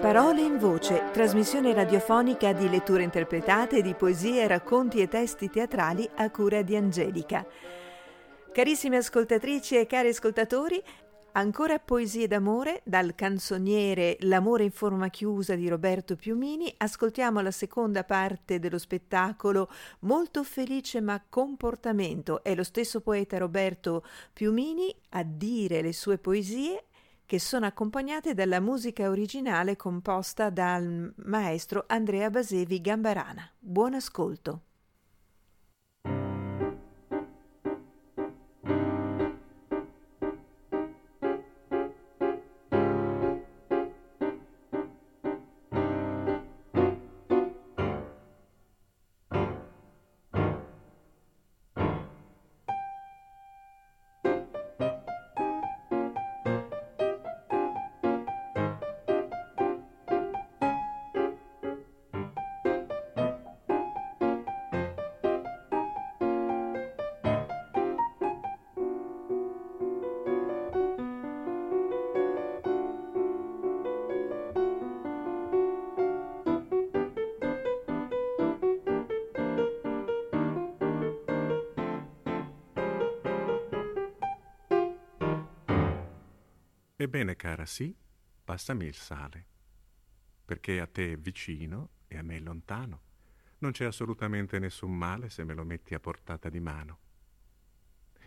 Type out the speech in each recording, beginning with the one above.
Parole in voce, trasmissione radiofonica di letture interpretate di poesie, racconti e testi teatrali a cura di Angelica. Carissime ascoltatrici e cari ascoltatori, Ancora poesie d'amore dal canzoniere L'amore in forma chiusa di Roberto Piumini. Ascoltiamo la seconda parte dello spettacolo Molto felice ma comportamento. È lo stesso poeta Roberto Piumini a dire le sue poesie che sono accompagnate dalla musica originale composta dal maestro Andrea Basevi Gambarana. Buon ascolto. Ebbene, cara, sì, passami il sale, perché a te è vicino e a me è lontano. Non c'è assolutamente nessun male se me lo metti a portata di mano.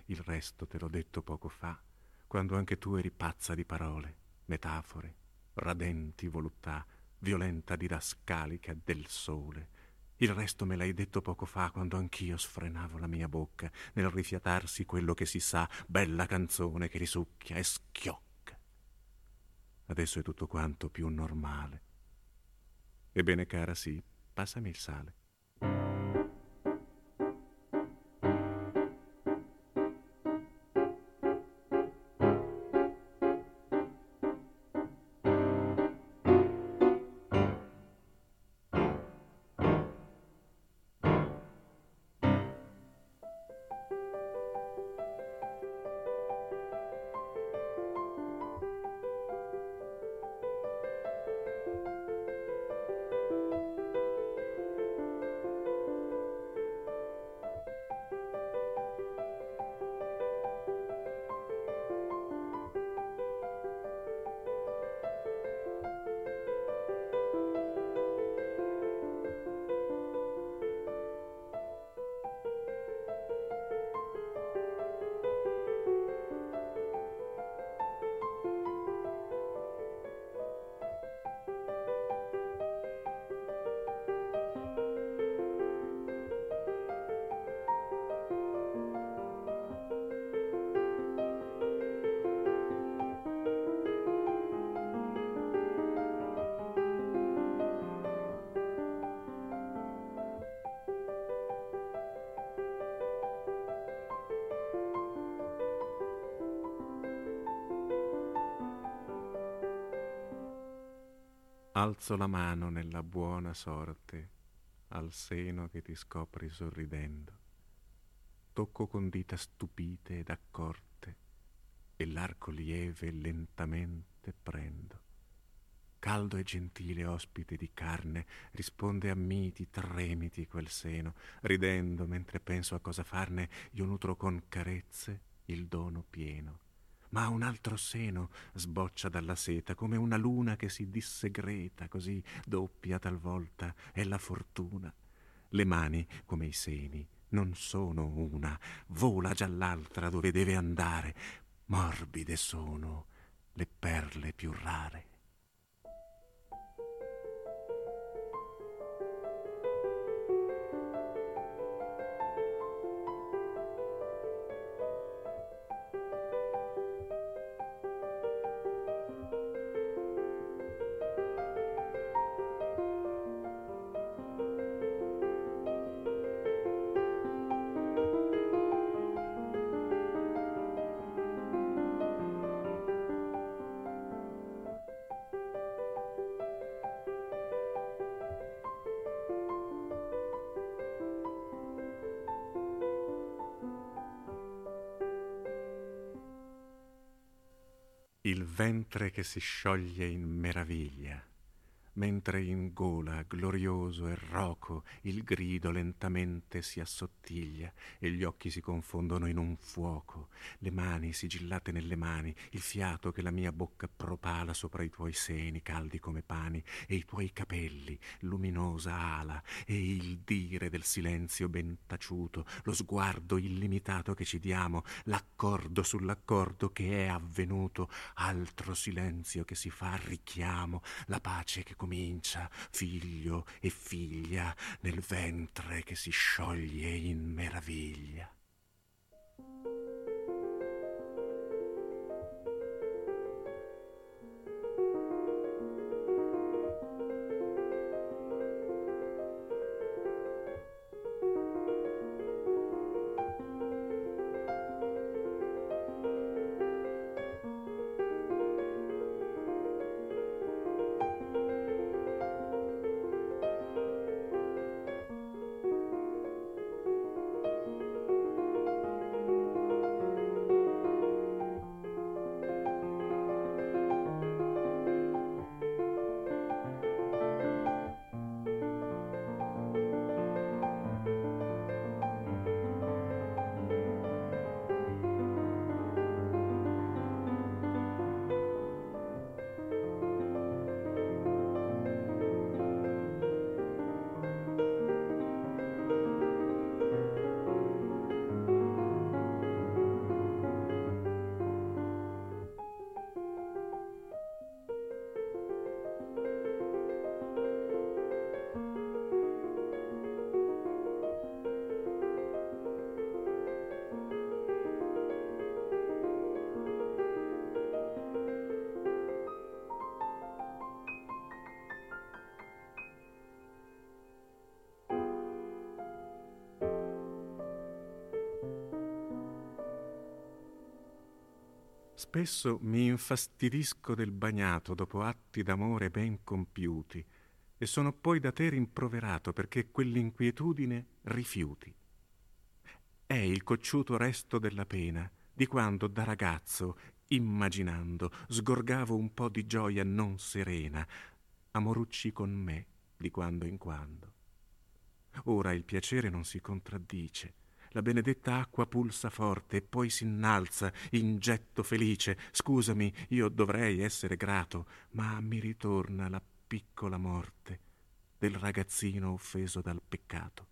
Il resto te l'ho detto poco fa, quando anche tu eri pazza di parole, metafore, radenti voluttà, violenta didascalica del sole. Il resto me l'hai detto poco fa, quando anch'io sfrenavo la mia bocca nel rifiatarsi quello che si sa, bella canzone che risucchia e schiocca Adesso è tutto quanto più normale. Ebbene, cara, sì, passami il sale. Alzo la mano nella buona sorte al seno che ti scopri sorridendo. Tocco con dita stupite ed accorte e l'arco lieve lentamente prendo. Caldo e gentile ospite di carne, risponde a miti tremiti quel seno, ridendo mentre penso a cosa farne, io nutro con carezze il dono pieno ma un altro seno sboccia dalla seta come una luna che si dissegreta, così doppia talvolta è la fortuna. Le mani, come i seni, non sono una, vola già l'altra dove deve andare, morbide sono le perle più rare. Ventre che si scioglie in meraviglia mentre in gola, glorioso e roco, il grido lentamente si assottiglia e gli occhi si confondono in un fuoco, le mani sigillate nelle mani, il fiato che la mia bocca propala sopra i tuoi seni caldi come pani e i tuoi capelli, luminosa ala, e il dire del silenzio ben taciuto, lo sguardo illimitato che ci diamo, l'accordo sull'accordo che è avvenuto, altro silenzio che si fa richiamo, la pace che comincia, figlio e figlia, nel ventre che si scioglie in meraviglia. Spesso mi infastidisco del bagnato dopo atti d'amore ben compiuti e sono poi da te rimproverato perché quell'inquietudine rifiuti. È il cocciuto resto della pena di quando da ragazzo, immaginando, sgorgavo un po' di gioia non serena, amorucci con me di quando in quando. Ora il piacere non si contraddice, la benedetta acqua pulsa forte e poi si innalza in getto felice. Scusami, io dovrei essere grato, ma mi ritorna la piccola morte del ragazzino offeso dal peccato.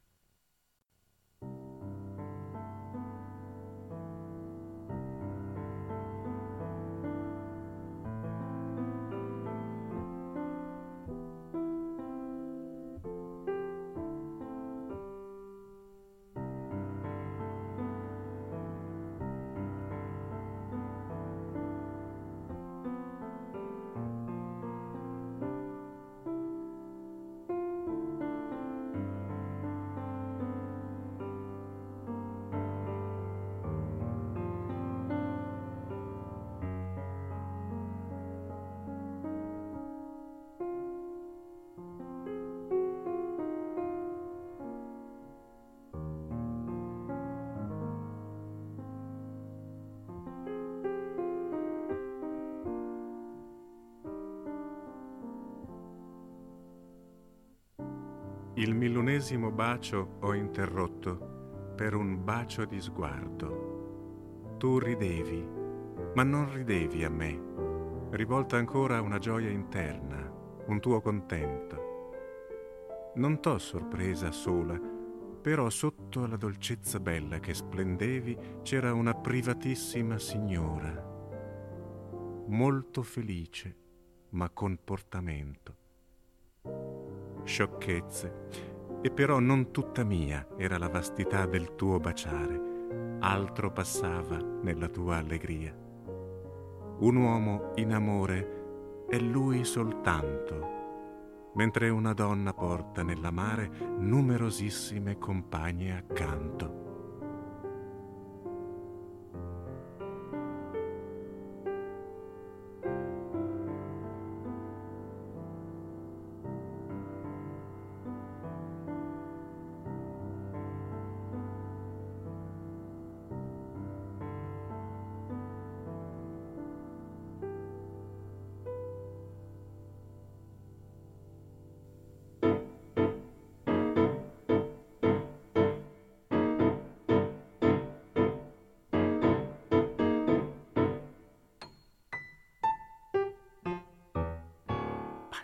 Il millunesimo bacio ho interrotto per un bacio di sguardo. Tu ridevi, ma non ridevi a me, rivolta ancora una gioia interna, un tuo contento. Non t'ho sorpresa sola, però sotto la dolcezza bella che splendevi c'era una privatissima signora, molto felice, ma con portamento sciocchezze. E però non tutta mia era la vastità del tuo baciare, altro passava nella tua allegria. Un uomo in amore è lui soltanto, mentre una donna porta nell'amare numerosissime compagne accanto.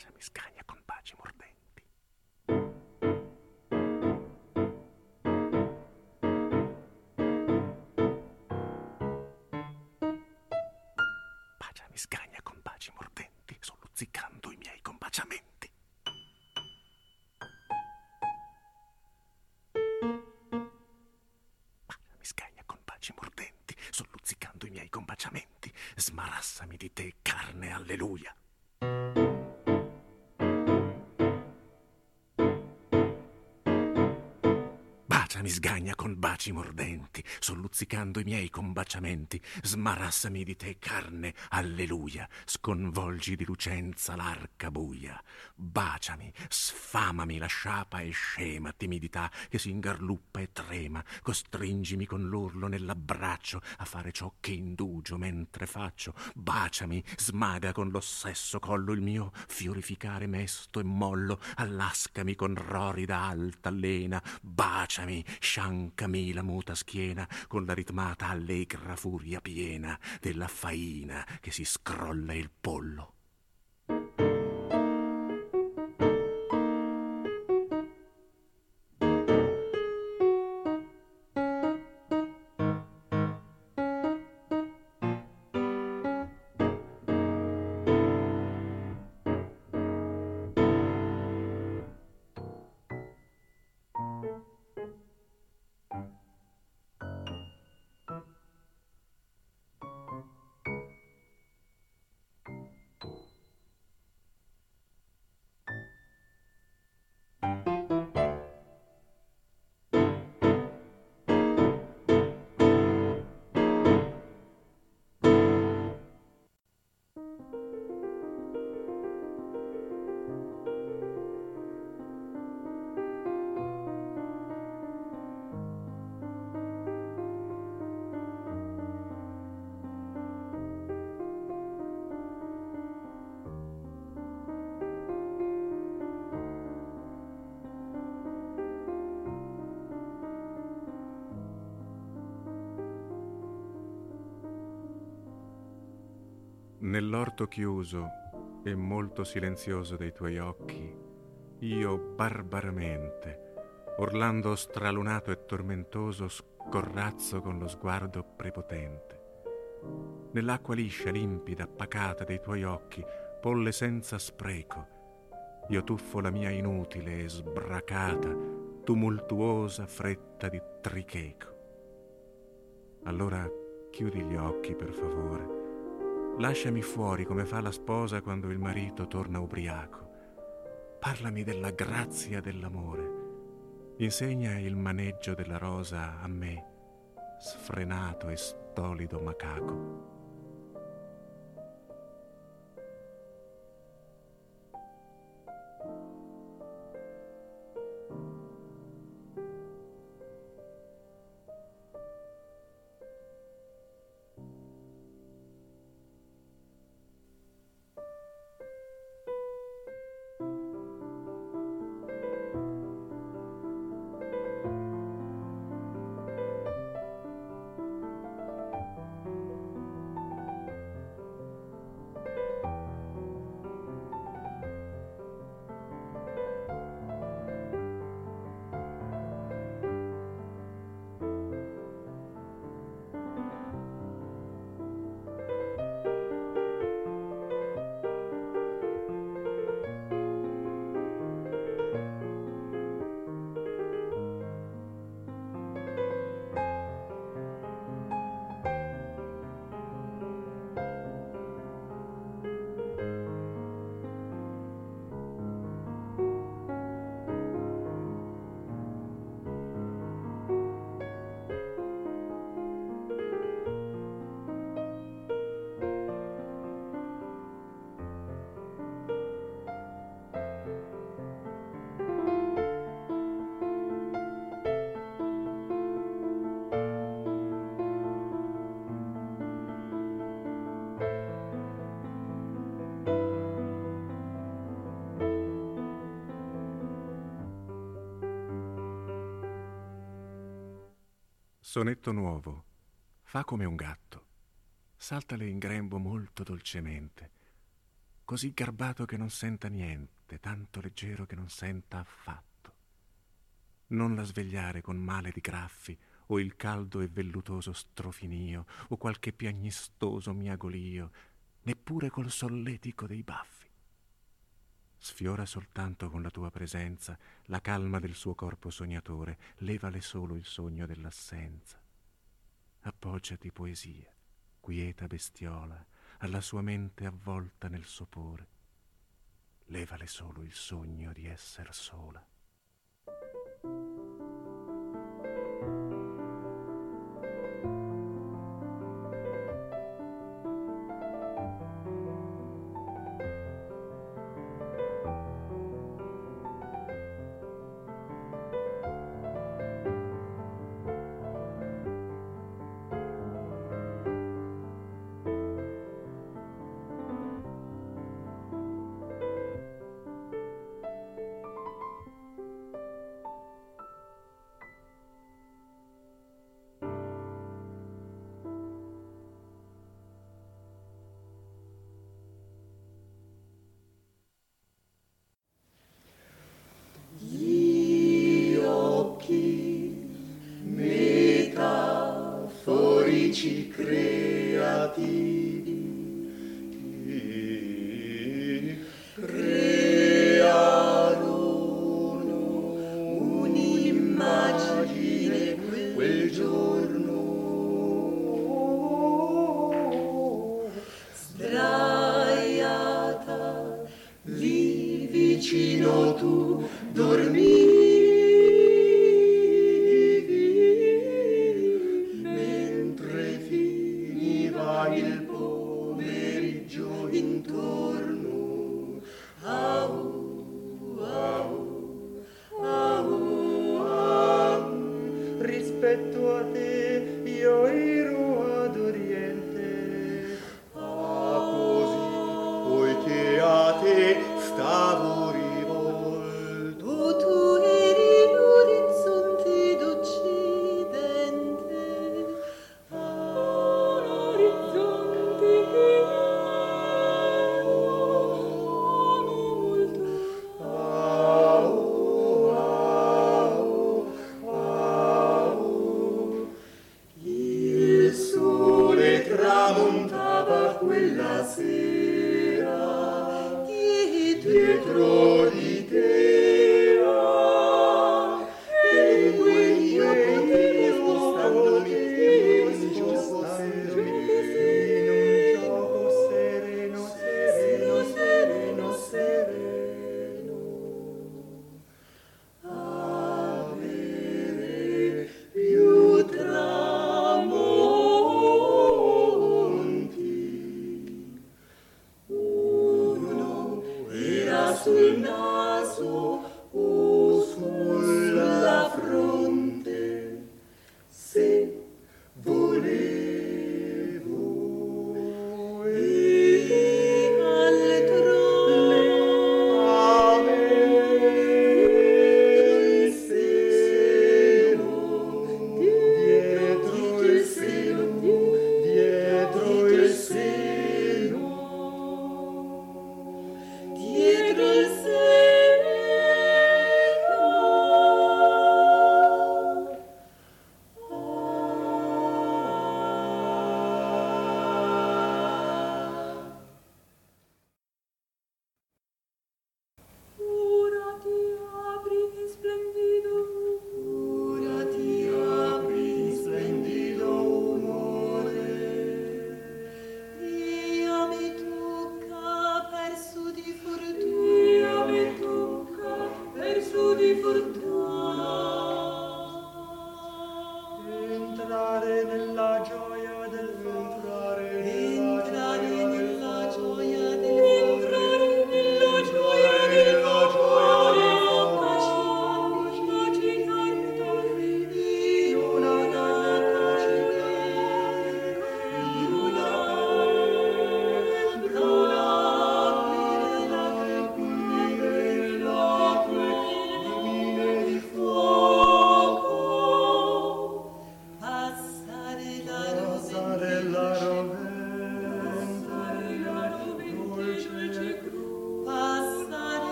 Baciami, scagna con Baciami, sgagna con baci mordenti, solluzzicando i miei combaciamenti. Smarassami di te, carne, alleluia. Sconvolgi di lucenza l'arca buia. Baciami, sfamami la sciapa e scema timidità che si ingarluppa e trema. Costringimi con l'urlo nell'abbraccio a fare ciò che indugio mentre faccio. Baciami, smaga con l'ossesso collo il mio fiorificare mesto e mollo. Allascami con rorida alta lena. Baciami, sciancami la muta schiena con la ritmata allegra furia piena della faina che si scrolla il pollo. Nell'orto chiuso e molto silenzioso dei tuoi occhi, io barbaramente, urlando stralunato e tormentoso, scorrazzo con lo sguardo prepotente. Nell'acqua liscia, limpida, pacata dei tuoi occhi, polle senza spreco, io tuffo la mia inutile e sbracata, tumultuosa fretta di tricheco. Allora chiudi gli occhi, per favore Lasciami fuori come fa la sposa quando il marito torna ubriaco. Parlami della grazia dell'amore. Insegna il maneggio della rosa a me, sfrenato e stolido macaco. Sonetto nuovo. Fa come un gatto. Saltale in grembo molto dolcemente. così garbato che non senta niente, tanto leggero che non senta affatto. Non la svegliare con male di graffi o il caldo e vellutoso strofinio o qualche piagnistoso miagolio, neppure col solletico dei baffi. Sfiora soltanto con la tua presenza la calma del suo corpo sognatore, levale solo il sogno dell'assenza. Appoggiati poesia, quieta bestiola, alla sua mente avvolta nel sopore. Levale solo il sogno di esser sola.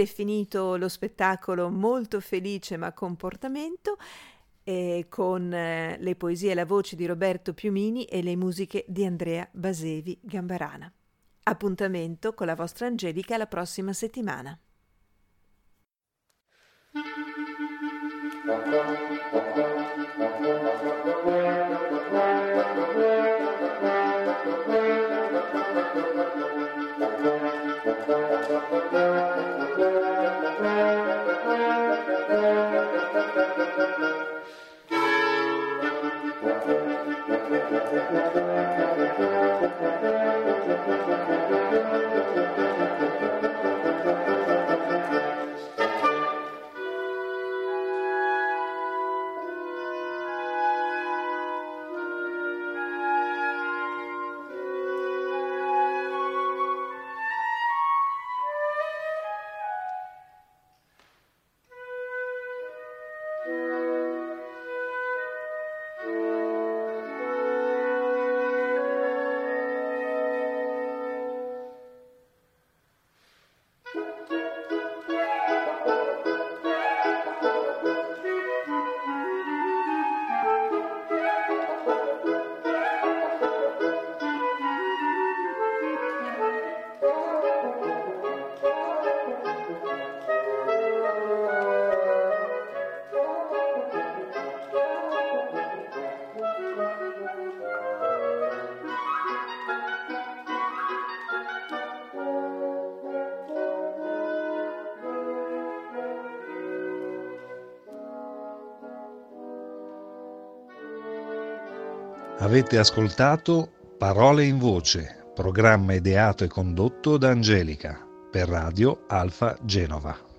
Ed è finito lo spettacolo molto felice ma comportamento eh, con eh, le poesie e la voce di Roberto Piumini e le musiche di Andrea Basevi Gambarana. Appuntamento con la vostra Angelica la prossima settimana. Avete ascoltato Parole in Voce, programma ideato e condotto da Angelica per Radio Alfa Genova.